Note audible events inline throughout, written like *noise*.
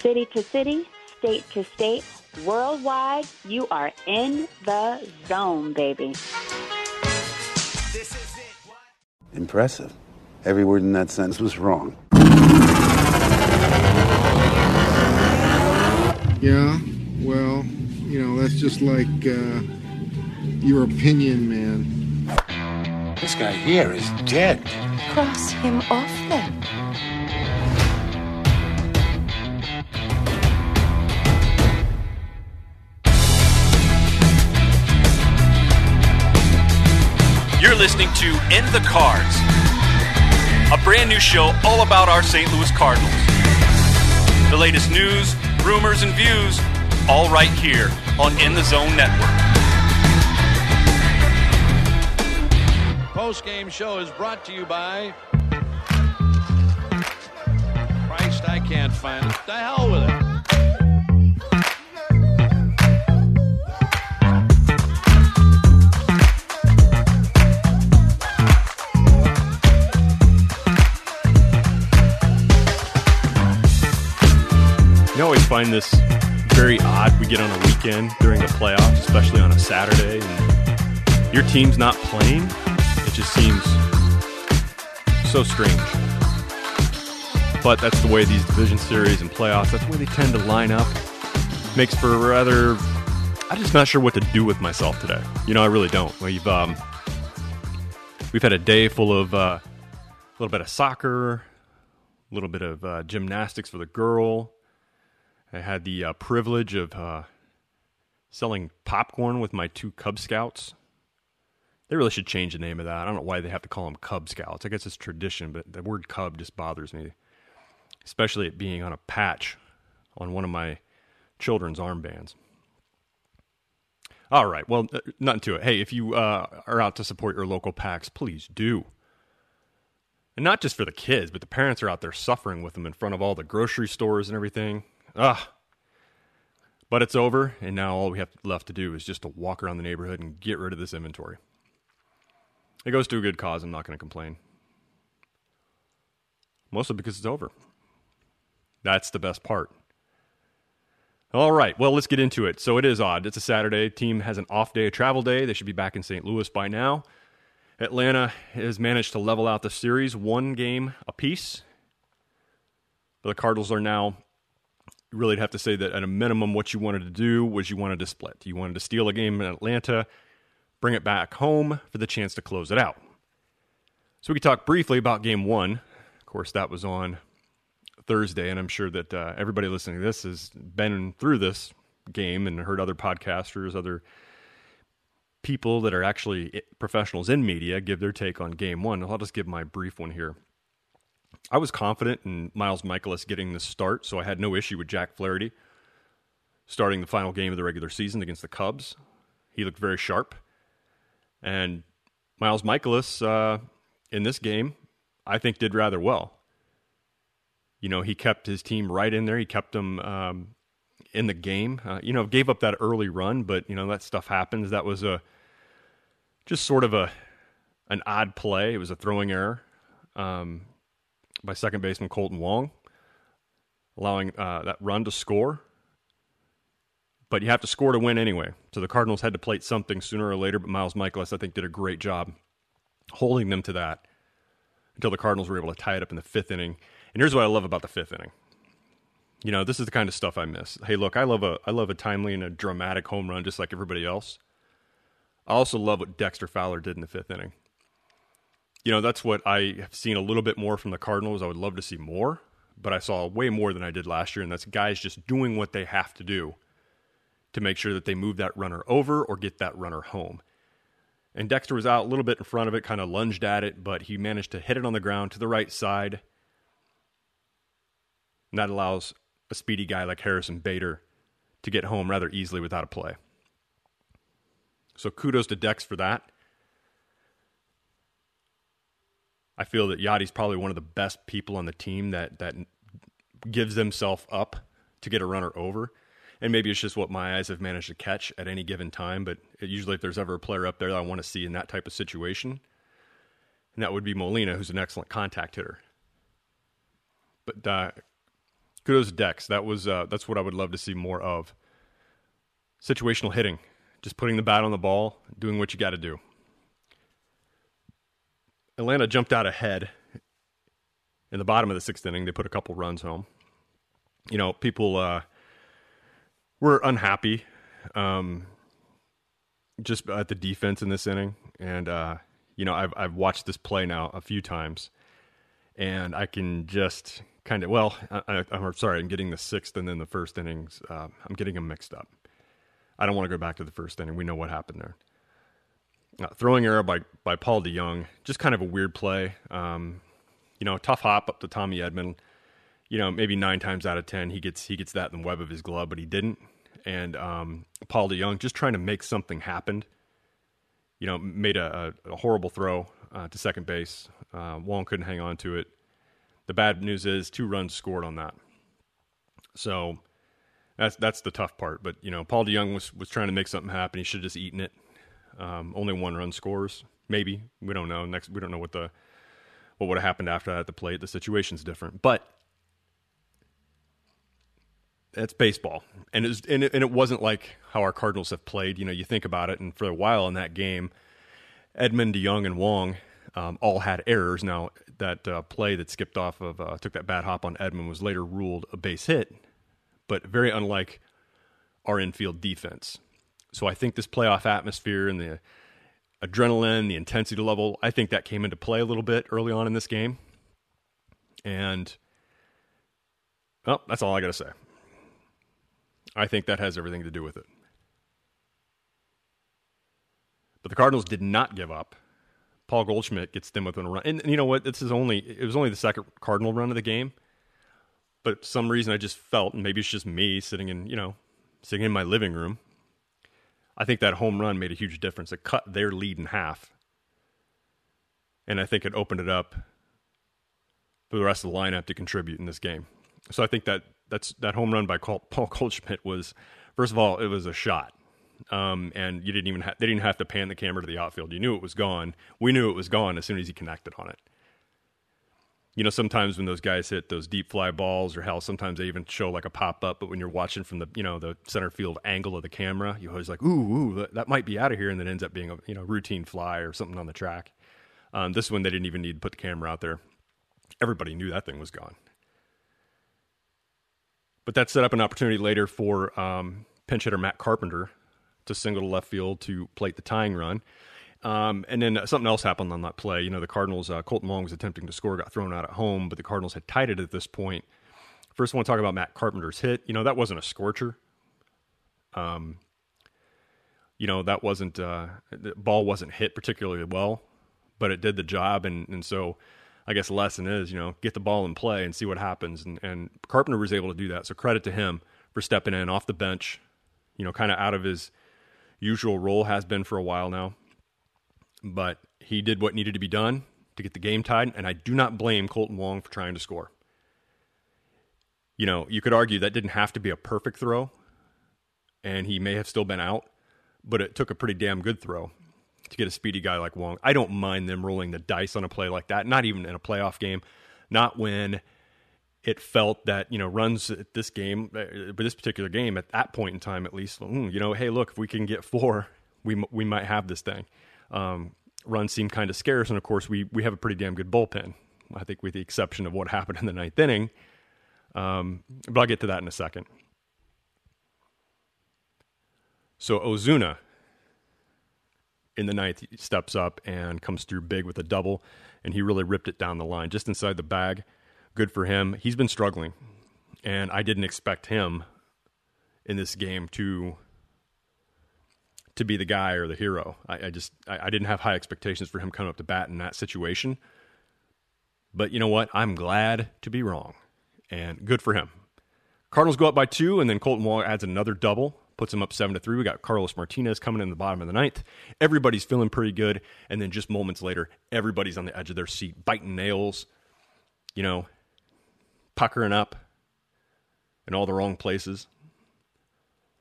City to city, state to state, worldwide, you are in the zone, baby. Impressive. Every word in that sentence was wrong. Yeah, well, you know, that's just like uh, your opinion, man. This guy here is dead. Cross him off then. Listening to In the Cards, a brand new show all about our St. Louis Cardinals. The latest news, rumors, and views, all right here on In the Zone Network. Post game show is brought to you by. Christ, I can't find it. The hell with it. Find this very odd. We get on a weekend during the playoffs, especially on a Saturday, and your team's not playing. It just seems so strange. But that's the way these division series and playoffs, that's the way they tend to line up. Makes for rather. I'm just not sure what to do with myself today. You know, I really don't. We've um, we've had a day full of uh, a little bit of soccer, a little bit of uh, gymnastics for the girl. I had the uh, privilege of uh, selling popcorn with my two Cub Scouts. They really should change the name of that. I don't know why they have to call them Cub Scouts. I guess it's tradition, but the word Cub just bothers me, especially it being on a patch on one of my children's armbands. All right, well, uh, nothing to it. Hey, if you uh, are out to support your local packs, please do. And not just for the kids, but the parents are out there suffering with them in front of all the grocery stores and everything. Ah. But it's over, and now all we have left to do is just to walk around the neighborhood and get rid of this inventory. It goes to a good cause. I'm not going to complain. Mostly because it's over. That's the best part. All right, well, let's get into it. So it is odd. It's a Saturday. Team has an off day, a travel day. They should be back in St. Louis by now. Atlanta has managed to level out the series one game apiece. The Cardinals are now really have to say that at a minimum, what you wanted to do was you wanted to split. You wanted to steal a game in Atlanta, bring it back home for the chance to close it out. So we could talk briefly about game one. Of course, that was on Thursday, and I'm sure that uh, everybody listening to this has been through this game and heard other podcasters, other people that are actually professionals in media give their take on game one. I'll just give my brief one here. I was confident in Miles Mikolas getting the start, so I had no issue with Jack Flaherty starting the final game of the regular season against the Cubs. He looked very sharp. And Miles Mikolas uh, in this game, I think, did rather well. You know, he kept his team right in there. He kept them um, in the game. Uh, you know, gave up that early run, but you know that stuff happens. That was a just sort of a an odd play. It was a throwing error. Um, by second baseman Kolten Wong, allowing uh, that run to score. But you have to score to win anyway. So the Cardinals had to plate something sooner or later, but Miles Mikolas, I think, did a great job holding them to that until the Cardinals were able to tie it up in the fifth inning. And here's what I love about the fifth inning. You know, this is the kind of stuff I miss. Hey, look, I love a I love a timely and a dramatic home run just like everybody else. I also love what Dexter Fowler did in the fifth inning you know, that's what I have seen a little bit more from the Cardinals. I would love to see more, but I saw way more than I did last year, and that's guys just doing what they have to do to make sure that they move that runner over or get that runner home. And Dexter was out a little bit in front of it, kind of lunged at it, but he managed to hit it on the ground to the right side. And that allows a speedy guy like Harrison Bader to get home rather easily without a play. So kudos to Dex for that. I feel that Yadi's probably one of the best people on the team that that gives himself up to get a runner over. And maybe it's just what my eyes have managed to catch at any given time. But usually, if there's ever a player up there that I want to see in that type of situation, and that would be Molina, who's an excellent contact hitter. But uh, kudos to Dex. That was uh, that's what I would love to see more of. Situational hitting, just putting the bat on the ball, doing what you got to do. Atlanta jumped out ahead in the bottom of the sixth inning. They put a couple runs home. You know, people uh, were unhappy um, just at the defense in this inning, and uh, you know, I've I've watched this play now a few times, and I can just kind of well, I, am sorry, I'm getting the sixth and then the first innings. Uh, I'm getting them mixed up. I don't want to go back to the first inning. We know what happened there. Uh, throwing error by by Paul DeJong, just kind of a weird play. Um, you know, tough hop up to Tommy Edman. You know, maybe nine times out of ten he gets he gets that in the web of his glove, but he didn't. And um, Paul DeJong just trying to make something happen. You know, made a, a, a horrible throw uh, to second base. Uh, Wong couldn't hang on to it. The bad news is two runs scored on that. So that's that's the tough part. But you know, Paul DeJong was was trying to make something happen. He should have just eaten it. Um, only one run scores, maybe we don't know. Next, we don't know what the what would have happened after that at the plate. The situation's different, but that's baseball, and it, was, and it and it wasn't like how our Cardinals have played. You know, you think about it, and for a while in that game, Edman, DeJong, and Wong um, all had errors. Now that uh, play that skipped off of uh, took that bad hop on Edman was later ruled a base hit, but very unlike our infield defense. So I think this playoff atmosphere and the adrenaline, the intensity level, I think that came into play a little bit early on in this game. And well, that's all I got to say. I think that has everything to do with it. But the Cardinals did not give up. Paul Goldschmidt gets them within a run. And, and, you know what? This is only it was only the second Cardinal run of the game. But some reason I just felt, and maybe it's just me sitting in, you know, sitting in my living room. I think that home run made a huge difference. It cut their lead in half. And I think it opened it up for the rest of the lineup to contribute in this game. So I think that that's that home run by Paul Goldschmidt was, first of all, it was a shot um, and you didn't even ha- they didn't have to pan the camera to the outfield. You knew it was gone. We knew it was gone as soon as he connected on it. You know, sometimes when those guys hit those deep fly balls, or hell, sometimes they even show like a pop up. But when you're watching from the you know the center field angle of the camera, you always like, ooh, ooh, that, that might be out of here, and then it ends up being a you know routine fly or something on the track. Um, this one they didn't even need to put the camera out there. Everybody knew that thing was gone. But that set up an opportunity later for um, pinch hitter Matt Carpenter to single to left field to plate the tying run. Um, and then something else happened on that play. You know, the Cardinals, uh, Kolten Wong was attempting to score, got thrown out at home, but the Cardinals had tied it at this point. First, I want to talk about Matt Carpenter's hit. You know, that wasn't a scorcher. Um, you know, that wasn't, uh, the ball wasn't hit particularly well, but it did the job. And, and so I guess the lesson is, you know, get the ball in play and see what happens. And, and Carpenter was able to do that. So credit to him for stepping in off the bench, you know, kind of out of his usual role has been for a while now. But he did what needed to be done to get the game tied, and I do not blame Kolten Wong for trying to score. You know, you could argue that didn't have to be a perfect throw, and he may have still been out, but it took a pretty damn good throw to get a speedy guy like Wong. I don't mind them rolling the dice on a play like that, not even in a playoff game, not when it felt that you know runs at this game, uh, but this particular game at that point in time, at least, mm, you know, hey, look, if we can get four, we we might have this thing. Um, runs seem kind of scarce, and of course, we we have a pretty damn good bullpen. I think, with the exception of what happened in the ninth inning. Um, but I'll get to that in a second. So Ozuna in the ninth steps up and comes through big with a double, and he really ripped it down the line, just inside the bag good for him. He's been struggling, and I didn't expect him in this game to to be the guy or the hero. I, I just I, I, didn't have high expectations for him coming up to bat in that situation. But you know what? I'm glad to be wrong, and good for him. Cardinals go up by two, and then Kolten Wong adds another double, puts him up seven to three. We got Carlos Martinez coming in the bottom of the ninth. Everybody's feeling pretty good, and then just moments later, everybody's on the edge of their seat, biting nails. You know, puckering up in all the wrong places.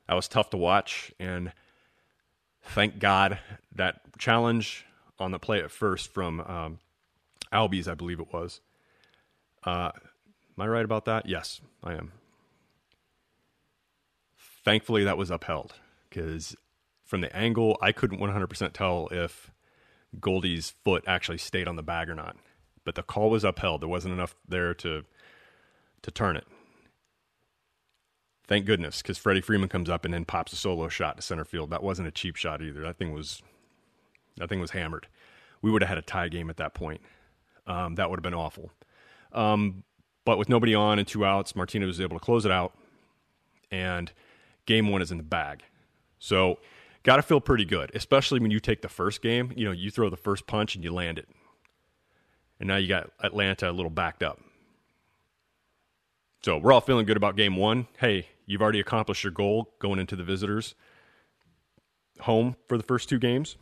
That was tough to watch, and thank God that challenge on the play at first from um, Albies, I believe it was. Uh, Am I right about that? Yes, I am. Thankfully, that was upheld because from the angle, I couldn't 100% tell if Goldie's foot actually stayed on the bag or not. But the call was upheld. There wasn't enough there to to turn it. Thank goodness, because Freddie Freeman comes up and then pops a solo shot to center field. That wasn't a cheap shot either. That thing was that thing was hammered. We would have had a tie game at that point. Um, that would have been awful. Um, but with nobody on and two outs, Martinez was able to close it out, and game one is in the bag. So, got to feel pretty good, especially when you take the first game. You know, you throw the first punch and you land it, and now you got Atlanta a little backed up. So we're all feeling good about game one. Hey, you've already accomplished your goal going into the visitors home for the first two games,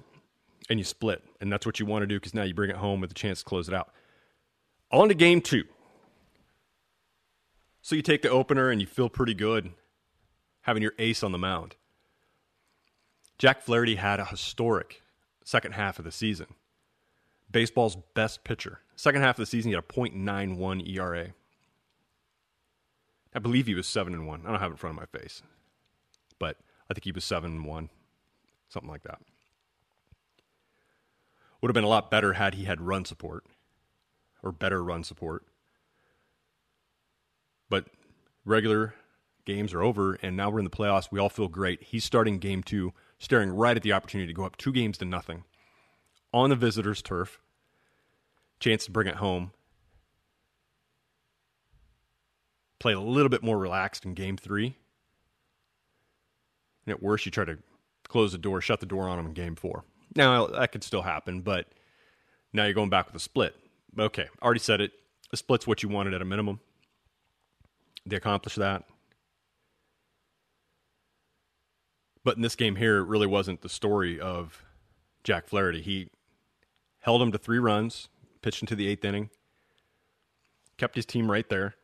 and you split, and that's what you want to do because now you bring it home with a chance to close it out. On to game two. So you take the opener and you feel pretty good having your ace on the mound. Jack Flaherty had a historic second half of the season. Baseball's best pitcher. Second half of the season, he had a .91 ERA. I believe he was seven and one. I don't have it in front of my face, but I think he was seven and one, something like that. Would have been a lot better had he had run support, or better run support. But regular games are over, and now we're in the playoffs. We all feel great. He's starting game two, staring right at the opportunity to go up two games to nothing on the visitors' turf. Chance to bring it home. Play a little bit more relaxed in game three. And at worst, you try to close the door, shut the door on them in game four. Now, that could still happen, but now you're going back with a split. Okay, already said it. A split's what you wanted at a minimum. They accomplished that. But in this game here, it really wasn't the story of Jack Flaherty. He held him to three runs, pitched into the eighth inning, kept his team right there.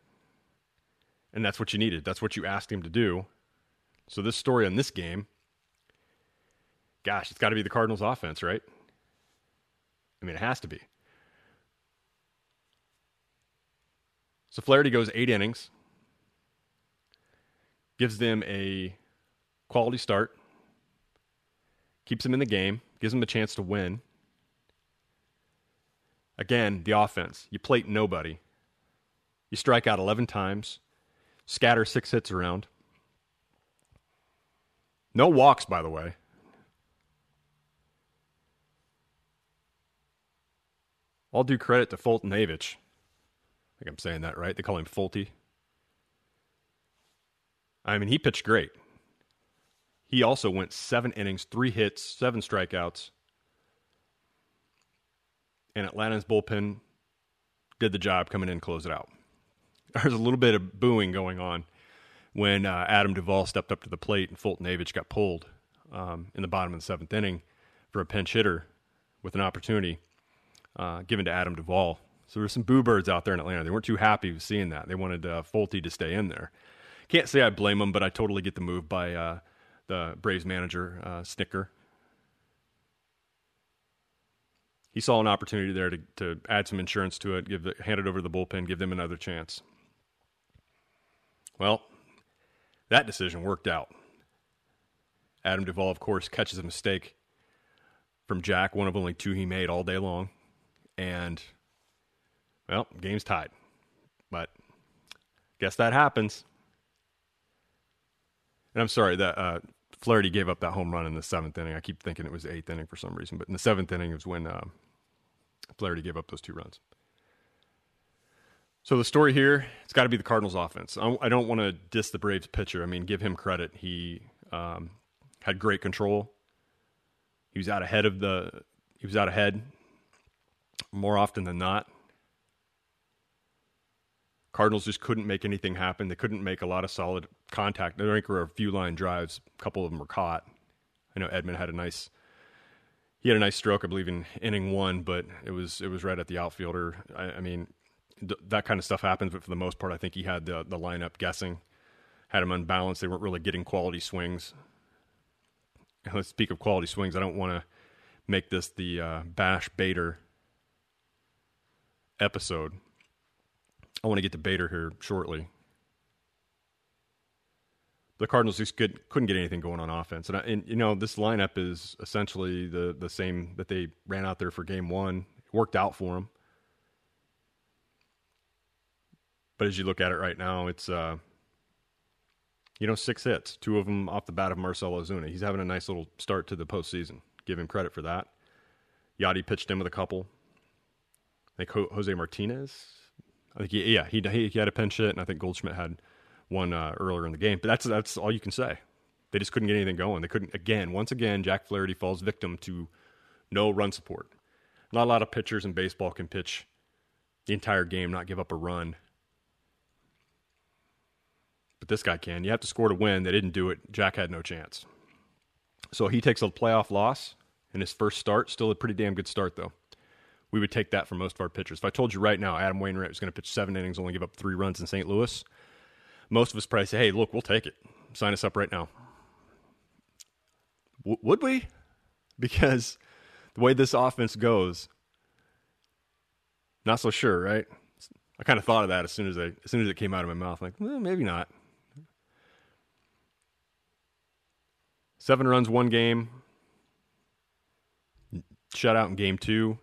And that's what you needed. That's what you asked him to do. So, this story on this game, gosh, it's got to be the Cardinals' offense, right? I mean, it has to be. So, Flaherty goes eight innings, gives them a quality start, keeps them in the game, gives them a chance to win. Again, the offense. You plate nobody. You strike out 11 times, scatter six hits around. No walks, by the way. All due credit to Foltynewicz. I think I'm saying that right. They call him Folty. I mean, he pitched great. He also went seven innings, three hits, seven strikeouts. And Atlanta's bullpen did the job coming in and close it out. *laughs* There's a little bit of booing going on when uh, Adam Duvall stepped up to the plate and Foltynewicz got pulled um, in the bottom of the seventh inning for a pinch hitter with an opportunity uh, given to Adam Duvall. So there were some boo birds out there in Atlanta. They weren't too happy with seeing that. They wanted uh, to stay in there. Can't say I blame them, but I totally get the move by uh, the Braves manager, uh, Snitker. He saw an opportunity there to, to add some insurance to it, give the, hand it over to the bullpen, give them another chance. Well, that decision worked out. Adam Duvall, of course, catches a mistake from Jack, one of only two he made all day long. And, well, game's tied. But guess that happens. And I'm sorry that uh, Flaherty gave up that home run in the seventh inning. I keep thinking it was the eighth inning for some reason, but in the seventh inning was when uh, Flaherty gave up those two runs. So the story here, it's got to be the Cardinals' offense. I don't want to diss the Braves pitcher. I mean, give him credit. He um, had great control. He was out ahead of the. He was out ahead more often than not. Cardinals just couldn't make anything happen. They couldn't make a lot of solid contact. There were a few line drives. A couple of them were caught. I know Edman had a nice he had a nice stroke, I believe, in inning one, but it was it was right at the outfielder. I, I mean, th- that kind of stuff happens, but for the most part, I think he had the the lineup guessing, had him unbalanced. They weren't really getting quality swings. *laughs* let's speak of quality swings. I don't want to make this the uh, Bash Bader episode, I want to get to Bader here shortly. The Cardinals just could, couldn't get anything going on offense, and, and you know this lineup is essentially the the same that they ran out there for Game One. It worked out for them, but as you look at it right now, it's uh, you know six hits, two of them off the bat of Marcell Ozuna. He's having a nice little start to the postseason. Give him credit for that. Yadi pitched in with a couple. I think Jose Martinez. I think he, yeah, he, he had a pinch hit, and I think Goldschmidt had one uh, earlier in the game. But that's that's all you can say. They just couldn't get anything going. They couldn't again. Once again, Jack Flaherty falls victim to no run support. Not a lot of pitchers in baseball can pitch the entire game, not give up a run. But this guy can. You have to score to win. They didn't do it. Jack had no chance. So he takes a playoff loss in his first start. Still a pretty damn good start, though. We would take that for most of our pitchers. If I told you right now Adam Wainwright was going to pitch seven innings, only give up three runs in St. Louis, most of us probably say, hey, look, we'll take it. Sign us up right now. W- would we? Because the way this offense goes, not so sure, right? I kind of thought of that as soon as I, as soon as it came out of my mouth. Like, well, maybe not. Seven runs, one game. Shutout in game two.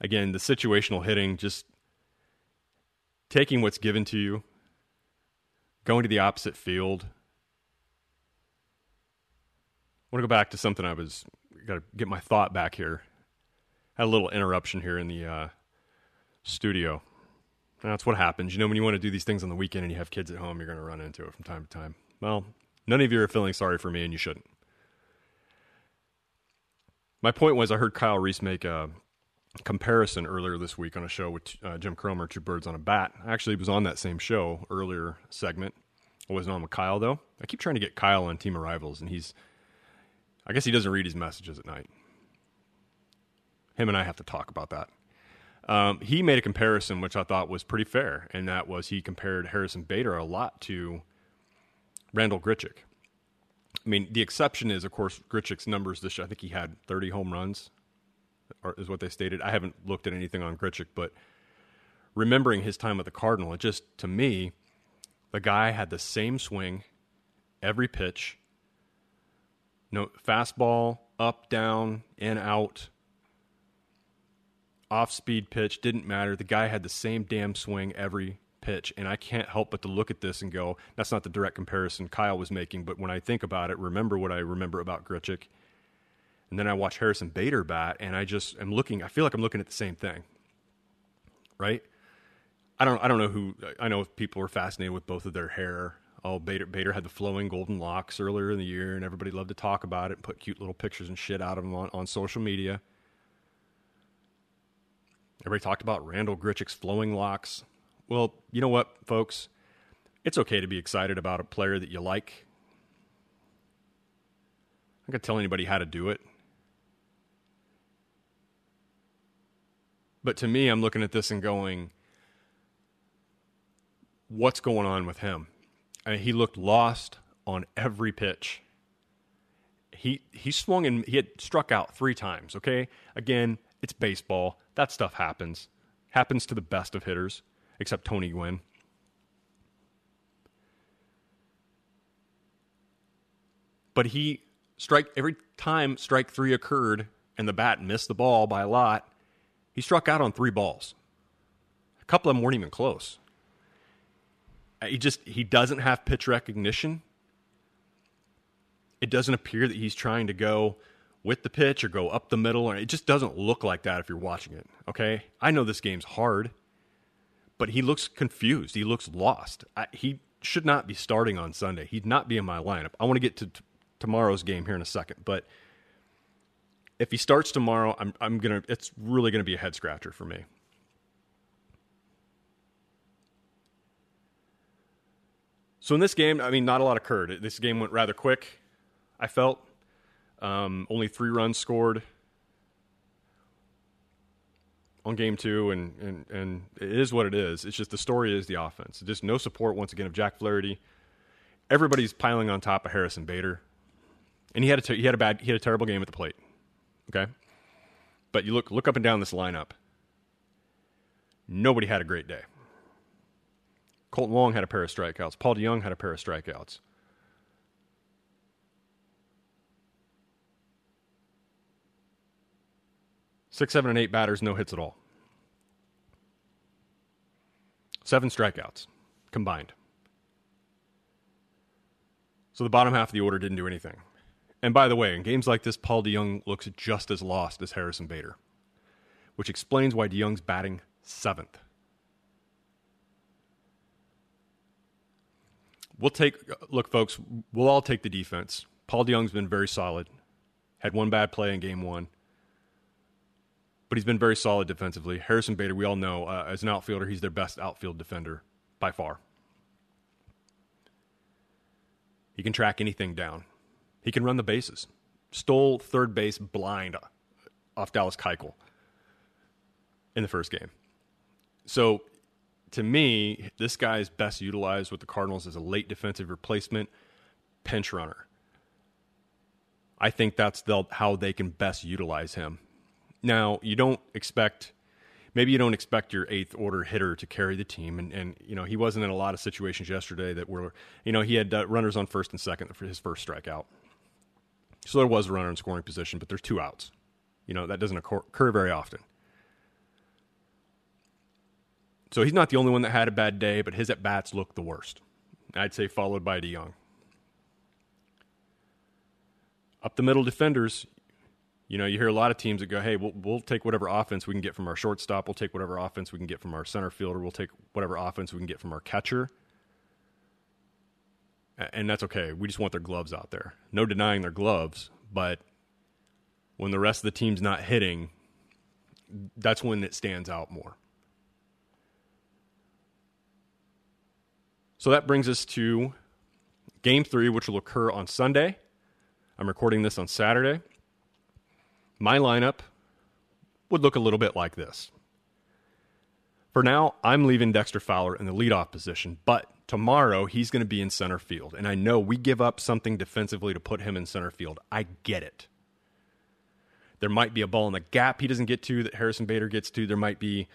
Again, the situational hitting, just taking what's given to you, going to the opposite field. I want to go back to something I was got to get my thought back here. Had a little interruption here in the uh, studio. And that's what happens. You know, when you want to do these things on the weekend and you have kids at home, you're going to run into it from time to time. Well, none of you are feeling sorry for me, and you shouldn't. My point was, I heard Kyle Reese make a comparison earlier this week on a show with uh, Jim Cromer, Two Birds on a Bat. I actually was on that same show earlier segment. I wasn't on with Kyle though. I keep trying to get Kyle on Team Arrivals, and he's, I guess he doesn't read his messages at night. Him and I have to talk about that. Um, he made a comparison which I thought was pretty fair, and that was he compared Harrison Bader a lot to Randal Grichuk. I mean, the exception is, of course, Grichuk's numbers this year. I think he had 30 home runs is what they stated. I haven't looked at anything on Grichuk, but remembering his time with the Cardinal, it just to me, the guy had the same swing every pitch. No fastball, up, down, in, out, off speed pitch, didn't matter. The guy had the same damn swing every pitch. And I can't help but to look at this and go, that's not the direct comparison Kyle was making, but when I think about it, remember what I remember about Grichuk and then I watch Harrison Bader bat, and I just am looking. I feel like I'm looking at the same thing, right? I don't. I don't know who. I know people are fascinated with both of their hair. Oh, Bader, Bader had the flowing golden locks earlier in the year, and everybody loved to talk about it and put cute little pictures and shit out of him on, on social media. Everybody talked about Randal Grichuk's flowing locks. Well, you know what, folks? It's okay to be excited about a player that you like. I'm not going to tell anybody how to do it. But to me, I'm looking at this and going, what's going on with him? I mean, he looked lost on every pitch. He he swung and he had struck out three times. Okay, again, it's baseball. That stuff happens. Happens to the best of hitters, except Tony Gwynn. But he strike every time strike three occurred and the bat missed the ball by a lot he struck out on three balls. A couple of them weren't even close. Uh, he just he doesn't have pitch recognition. It doesn't appear that he's trying to go with the pitch or go up the middle or it just doesn't look like that if you're watching it. Okay? I know this game's hard, but he looks confused. He looks lost. I, he should not be starting on Sunday. He'd not be in my lineup. I want to get to t- tomorrow's game here in a second, but if he starts tomorrow, I'm I'm gonna it's really gonna be a head scratcher for me. So in this game, I mean, not a lot occurred. This game went rather quick. I felt um, only three runs scored on game two, and, and and it is what it is. It's just the story is the offense. Just no support once again of Jack Flaherty. Everybody's piling on top of Harrison Bader, and he had a ter- he had a bad he had a terrible game at the plate. Okay. But you look look up and down this lineup. Nobody had a great day. Kolten Wong had a pair of strikeouts. Paul DeJong had a pair of strikeouts. Six, seven, and eight batters, no hits at all. Seven strikeouts combined. So the bottom half of the order didn't do anything. And by the way, in games like this, Paul DeJong looks just as lost as Harrison Bader, which explains why DeJong's batting seventh. We'll take, look, folks, we'll all take the defense. Paul DeJong's been very solid, had one bad play in game one, but he's been very solid defensively. Harrison Bader, we all know, uh, as an outfielder, he's their best outfield defender by far. He can track anything down. He can run the bases. Stole third base blind off Dallas Keuchel in the first game. So, to me, this guy is best utilized with the Cardinals as a late defensive replacement pinch runner. I think that's the, how they can best utilize him. Now, you don't expect maybe you don't expect your eighth order hitter to carry the team. And, and you know, he wasn't in a lot of situations yesterday that were, you know, he had uh, runners on first and second for his first strikeout. So there was a runner in scoring position, but there's two outs. You know, that doesn't occur, very often. So he's not the only one that had a bad day, but his at bats looked the worst. I'd say followed by DeJong. Up the middle defenders, you know, you hear a lot of teams that go, "Hey, we'll, we'll take whatever offense we can get from our shortstop. We'll take whatever offense we can get from our center fielder. We'll take whatever offense we can get from our catcher." And that's okay. We just want their gloves out there. No denying their gloves, but when the rest of the team's not hitting, that's when it stands out more. So that brings us to game three, which will occur on Sunday. I'm recording this on Saturday my lineup would look a little bit like this. For now, I'm leaving Dexter Fowler in the leadoff position, but tomorrow he's going to be in center field. And I know we give up something defensively to put him in center field. I get it. There might be a ball in the gap he doesn't get to that Harrison Bader gets to. There might be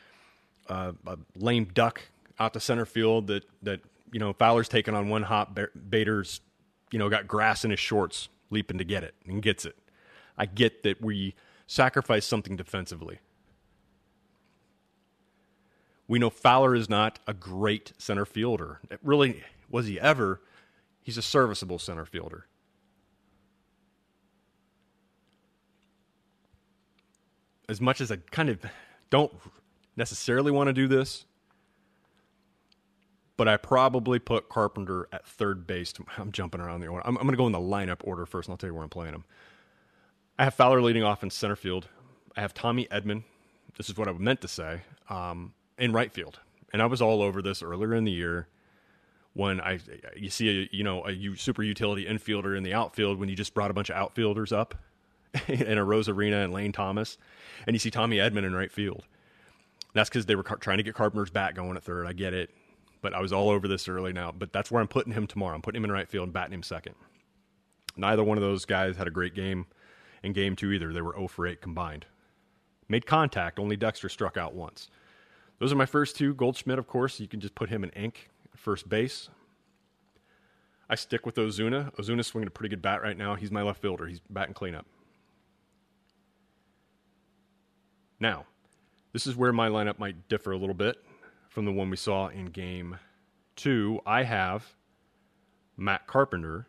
uh, a lame duck out to center field that, that you know, Fowler's taking on one hop. Bader's, you know, got grass in his shorts leaping to get it and gets it. I get that we sacrifice something defensively. We know Fowler is not a great center fielder. It really was he ever. He's a serviceable center fielder. As much as I kind of don't necessarily want to do this, but I probably put Carpenter at third base. I'm jumping around the order. I'm, I'm going to go in the lineup order first, and I'll tell you where I'm playing him. I have Fowler leading off in center field. I have Tommy Edman. This is what I meant to say um, in right field, and I was all over this earlier in the year when I you see a you know a super utility infielder in the outfield when you just brought a bunch of outfielders up *laughs* in Arozarena and Lane Thomas, and you see Tommy Edman in right field. That's because they were car- trying to get Carpenter's bat going at third. I get it, but I was all over this early now. But that's where I'm putting him tomorrow. I'm putting him in right field and batting him second. Neither one of those guys had a great game in game two either. They were 0 for 8 combined. Made contact, only Dexter struck out once. Those are my first two. Goldschmidt, of course, you can just put him in ink at first base. I stick with Ozuna. Ozuna's swinging a pretty good bat right now. He's my left fielder. He's batting cleanup. Now, this is where my lineup might differ a little bit from the one we saw in game two. I have Matt Carpenter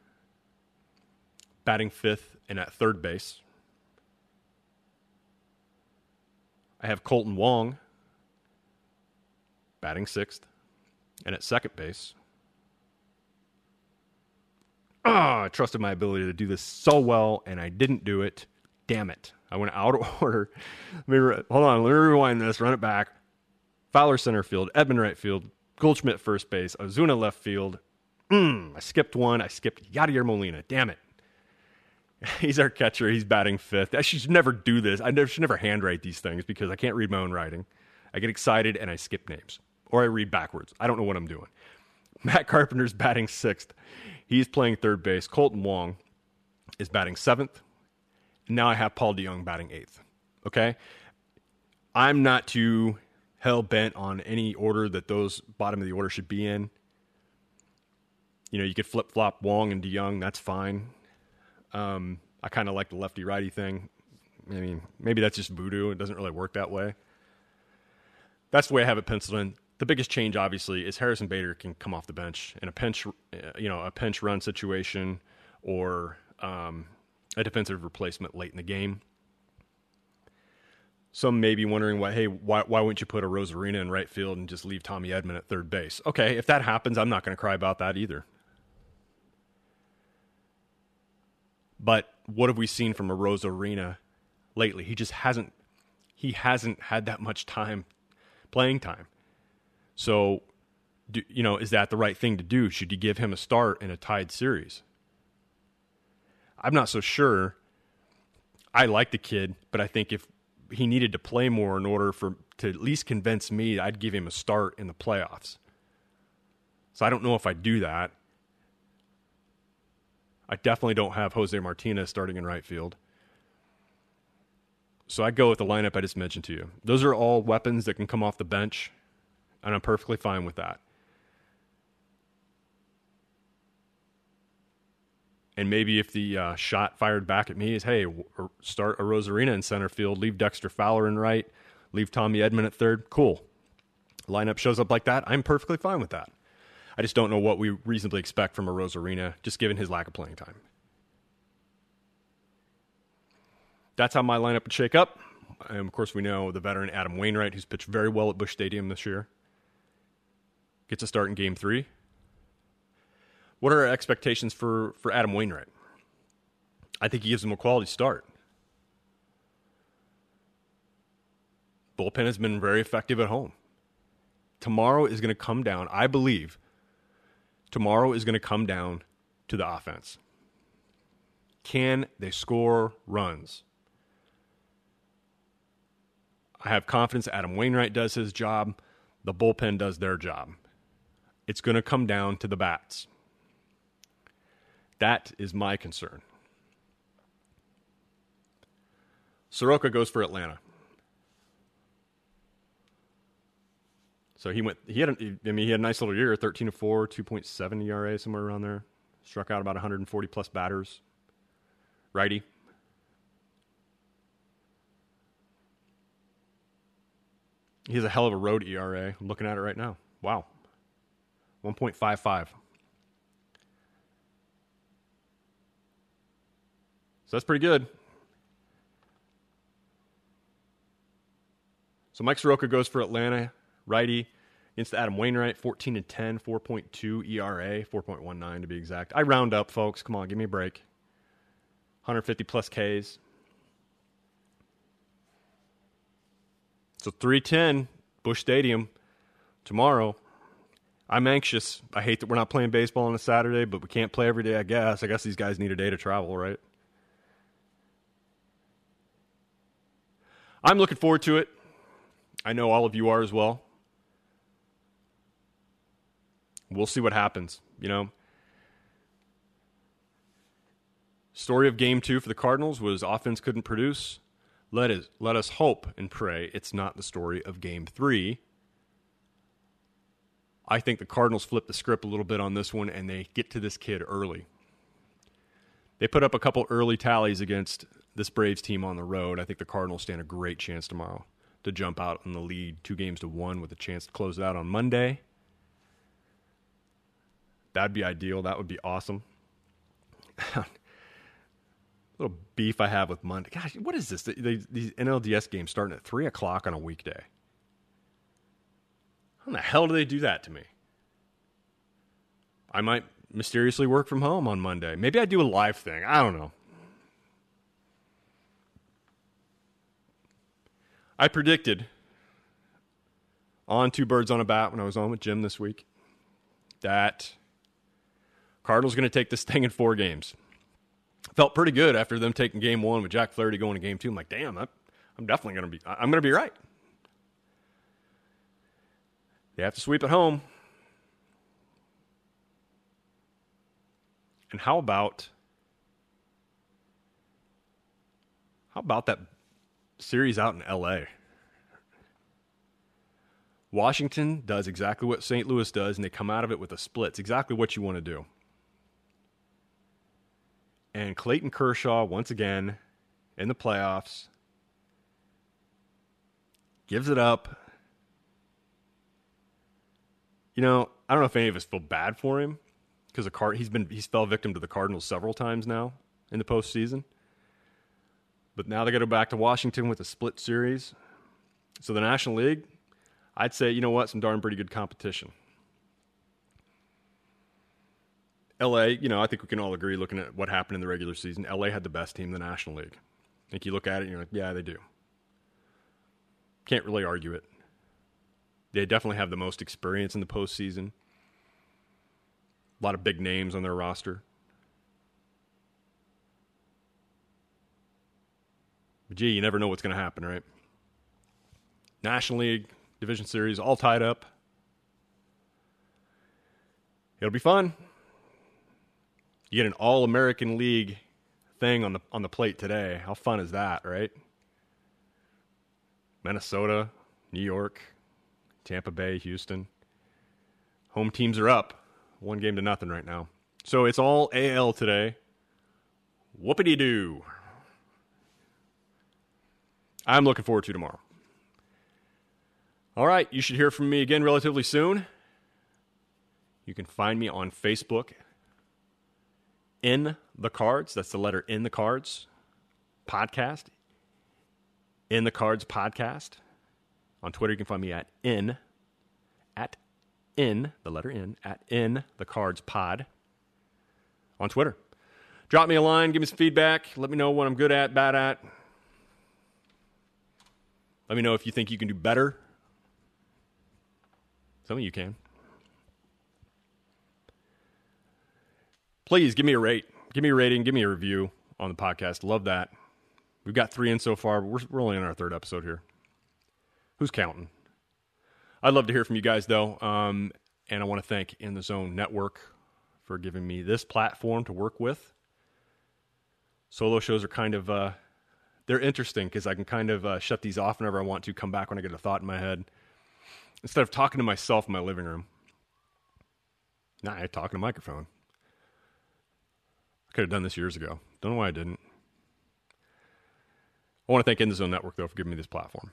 batting fifth and at third base. I have Kolten Wong batting sixth and at second base. Oh, I trusted my ability to do this so well, and I didn't do it. Damn it. I went out of *laughs* order. Let me re- hold on. Let me rewind this, run it back. Fowler center field, Edman right field, Goldschmidt first base, Ozuna left field. Mm, I skipped one. I skipped Yadier Molina. Damn it. *laughs* He's our catcher. He's batting fifth. I should never do this. I should never handwrite these things because I can't read my own writing. I get excited and I skip names or I read backwards. I don't know what I'm doing. *laughs* Matt Carpenter's batting sixth. He's playing third base. Kolten Wong is batting seventh. Now I have Paul DeJong batting eighth. Okay? I'm not too hell bent on any order that those bottom of the order should be in. you know, you could flip flop Wong and DeJong. That's fine. Um, I kind of like the lefty righty thing. I mean, maybe that's just voodoo. It doesn't really work that way. That's the way I have it penciled in. The biggest change, obviously, is Harrison Bader can come off the bench in a pinch, uh, you know, a pinch run situation or um, a defensive replacement late in the game. Some may be wondering why, hey, why, why wouldn't you put Arozarena in right field and just leave Tommy Edman at third base? Okay, if that happens, I'm not going to cry about that either. But what have we seen from Arozarena lately? He just hasn't he hasn't had that much time playing time. So, do, you know, is that the right thing to do? Should you give him a start in a tied series? I'm not so sure. I like the kid, but I think if he needed to play more in order for to at least convince me, I'd give him a start in the playoffs. So I don't know if I do that. I definitely don't have Jose Martinez starting in right field. So I go with the lineup I just mentioned to you. Those are all weapons that can come off the bench, and I'm perfectly fine with that. And maybe if the uh, shot fired back at me is, hey, start Arozarena in center field, leave Dexter Fowler in right, leave Tommy Edman at third, cool. Lineup shows up like that, I'm perfectly fine with that. I just don't know what we reasonably expect from Arozarena, just given his lack of playing time. That's how my lineup would shake up. And of course, we know the veteran Adam Wainwright, who's pitched very well at Busch Stadium this year, gets a start in game three. What are our expectations for, for Adam Wainwright? I think he gives him a quality start. Bullpen has been very effective at home. Tomorrow is going to come down, I believe, tomorrow is going to come down to the offense. Can they score runs? I have confidence Adam Wainwright does his job, the bullpen does their job. It's going to come down to the bats. That is my concern. Soroka goes for Atlanta. So he went. He had. A, I mean, he had a nice little year. Thirteen to four, two point seven ERA, somewhere around there. Struck out about 140 plus batters. Righty. He has a hell of a road ERA. I'm looking at it right now. Wow. 1.55. So that's pretty good. So Mike Soroka goes for Atlanta righty against Adam Wainwright, 14 and 10, 4.2 ERA, 4.19 to be exact. I round up, folks. Come on, give me a break. 150 plus Ks. So 310, Busch Stadium, tomorrow. I'm anxious. I hate that we're not playing baseball on a Saturday, but we can't play every day, I guess. I guess these guys need a day to travel, right? I'm looking forward to it. I know all of you are as well. We'll see what happens, you know. Story of game two for the Cardinals was offense couldn't produce. Let us, let us hope and pray it's not the story of game three. I think the Cardinals flip the script a little bit on this one and they get to this kid early. They put up a couple early tallies against this Braves team on the road. I think the Cardinals stand a great chance tomorrow to jump out in the lead two games to one with a chance to close it out on Monday. That'd be ideal. That would be awesome. *laughs* little beef I have with Monday. Gosh, what is this? These NLDS games starting at three o'clock on a weekday. How the hell do they do that to me? I might mysteriously work from home on Monday. Maybe I do a live thing. I don't know. I predicted on two birds on a bat when I was on with Jim this week that Cardinals going to take this *laughs* thing in four games. Felt pretty good after them taking game one with Jack Flaherty going to game two. I'm like, damn, I'm definitely going to be, I'm going to be right. They have to sweep at home. And how about how about that series out in LA? Washington does exactly what St. Louis does, and they come out of it with a split. It's exactly what you want to do. And Clayton Kershaw, once again, in the playoffs, gives it up. You know, I don't know if any of us feel bad for him because the Card- he's been he's fell victim to the Cardinals several times now in the postseason. But now they got to go back to Washington with a split series. So the National League, I'd say, you know what, some darn pretty good competition. LA, you know, I think we can all agree looking at what happened in the regular season, LA had the best team in the National League. I think you look at it and you're like, yeah, they do. Can't really argue it. They definitely have the most experience in the postseason. A lot of big names on their roster. But gee, you never know what's going to happen, right? National League, Division Series, all tied up. It'll be fun. You get an All American League thing on the on the plate today. How fun is that, right? Minnesota, New York, Tampa Bay, Houston. Home teams are up. One game to nothing right now. So it's all AL today. Whoopity doo. I'm looking forward to tomorrow. All right, you should hear from me again relatively soon. You can find me on Facebook in the cards. That's the letter in the cards podcast. In the cards podcast. On Twitter, you can find me at in at in the letter in at in the cards pod on Twitter. Drop me a line, give me some feedback, let me know what I'm good at, bad at. Let me know if you think you can do better. Some of you can. Please give me a rate. Give me a rating. Give me a review on the podcast. Love that. We've got three in so far. We're, we're only on our third episode here. Who's counting? I'd love to hear from you guys, though. Um, and I want to thank In the Zone Network for giving me this platform to work with. Solo shows are kind of uh, they're interesting because I can kind of uh, shut these off whenever I want to. Come back when I get a thought in my head instead of talking to myself in my living room. Nah, I talk in a microphone. Could have done this years ago. Don't know why I didn't. I want to thank In the Zone Network though for giving me this platform.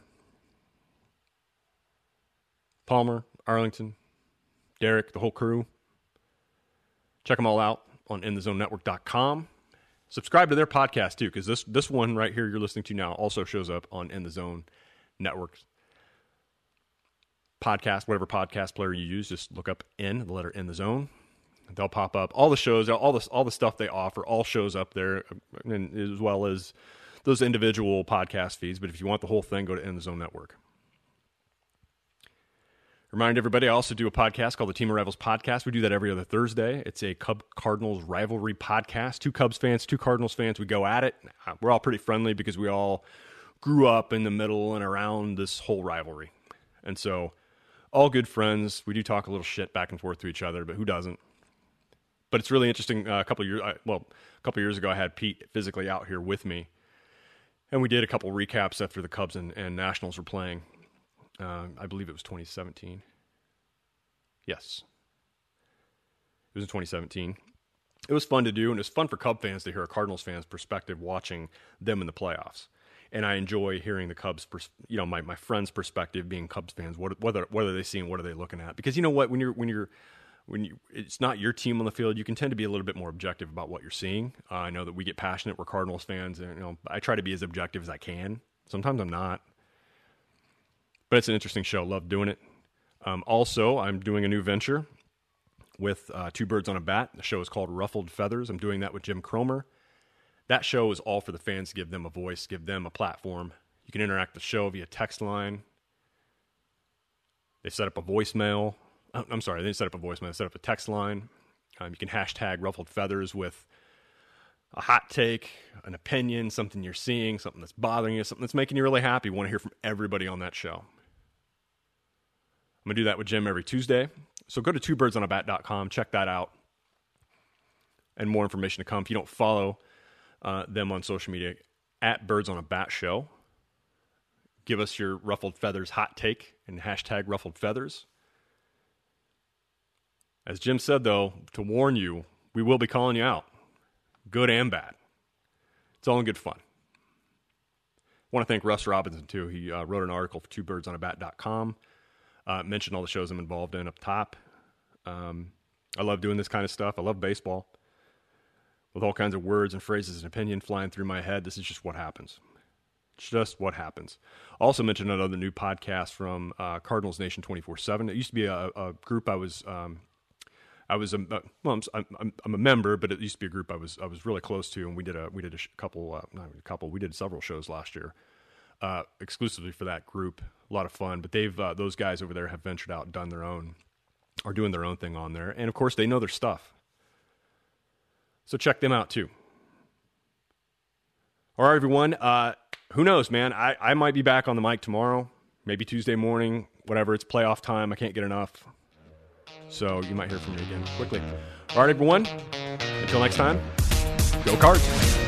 Palmer, Arlington, Derek, the whole crew. Check them all out on inthezonenetwork.com. Subscribe to their podcast too, because this this one right here you're listening to now also shows up on In the Zone Network podcast, whatever podcast player you use. Just look up in the letter in the zone. They'll pop up. All the shows, all the all the stuff they offer, all shows up there, uh, and as well as those individual podcast feeds. But if you want the whole thing, go to the Zone Network. Remind everybody, I also do a podcast called the Team of Rivals Podcast. We do that every other Thursday. It's a Cub Cardinals rivalry podcast. Two Cubs fans, two Cardinals fans. We go at it. Uh, we're all pretty friendly because we all grew up in the middle and around this whole rivalry. And so, all good friends. We do talk a little shit back and forth to each other, but who doesn't? But it's really interesting. Uh, a couple years, well, a couple years ago, I had Pete physically out here with me, and we did a couple recaps after the Cubs and, and Nationals were playing. Uh, I believe it was 2017. Yes. It was in 2017. It was fun to do, and it was fun for Cub fans to hear a Cardinals fan's perspective watching them in the playoffs. And I enjoy hearing the Cubs, pers- you know, my, my friends' perspective, being Cubs fans. What what are, what are they seeing? What are they looking at? Because you know what, when you're when you're when you it's not your team on the field, you can tend to be a little bit more objective about what you're seeing. Uh, I know that we get passionate. We're Cardinals fans, and you know, I try to be as objective as I can. Sometimes I'm not but it's an interesting show. Love doing it. Um, also, I'm doing a new venture with uh, Two Birds on a Bat. The show is called Ruffled Feathers. I'm doing that with Jim Cromer. That show is all for the fans give them a voice, give them a platform. You can interact with the show via text line. They set up a voicemail. Oh, I'm sorry, they didn't set up a voicemail. They set up a text line. Um, you can hashtag Ruffled Feathers with a hot take, an opinion, something you're seeing, something that's bothering you, something that's making you really happy. We want to hear from everybody on that show. I'm going to do that with Jim every Tuesday. So go to twobirdsonabat.com, check that out, and more information to come. If you don't follow uh, them on social media, at Birds on a Bat Show, give us your Ruffled Feathers hot take and hashtag Ruffled Feathers. As Jim said, though, to warn you, we will be calling you out. good and bad. It's all in good fun. I want to thank Russ Robinson, too. He uh, wrote an article for twobirdsonabat.com, uh, mentioned all the shows I'm involved in up top. Um, I love doing this kind of stuff. I love baseball with all kinds of words and phrases and opinion flying through my head. This is just what happens. Just what happens. Also mentioned another new podcast from uh, Cardinals Nation 24/7. It used to be a, a group I was um, I was a well, I'm, I'm, I'm, a member, but it used to be a group I was I was really close to, and we did a we did a couple uh, not a couple we did several shows last year uh, exclusively for that group. A lot of fun, but they've uh, those guys over there have ventured out done their own, are doing their own thing on there, and of course they know their stuff. So check them out too. All right, everyone. Uh, who knows, man? I, I might be back on the mic tomorrow, maybe Tuesday morning, whatever. It's playoff time. I can't get enough. So you might hear from me again quickly. All right, everyone. Until next time, go cards.